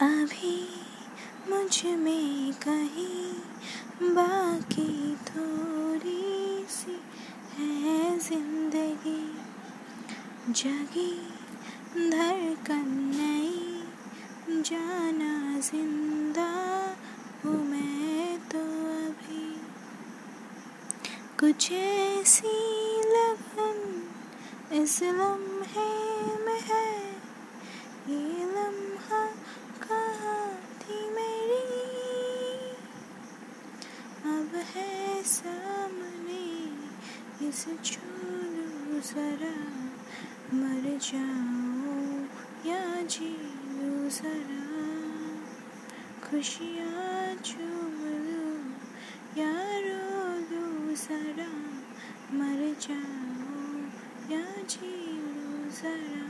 अभी मुझमें कहीं बाकी थोड़ी सी है ज़िंदगी। जगी धड़कन नहीं, जाना ज़िंदा हूँ मैं तो अभी। कुछ ऐसी लगन, इस लम्हे में है ये लम्हा कहाँ थी मेरी अब है सामने, इस छू जरा मर जाओ या जीऊं जरा। खुशियाँ चूम लूँ या रो लूँ जरा मर जाओ या जीऊं जरा।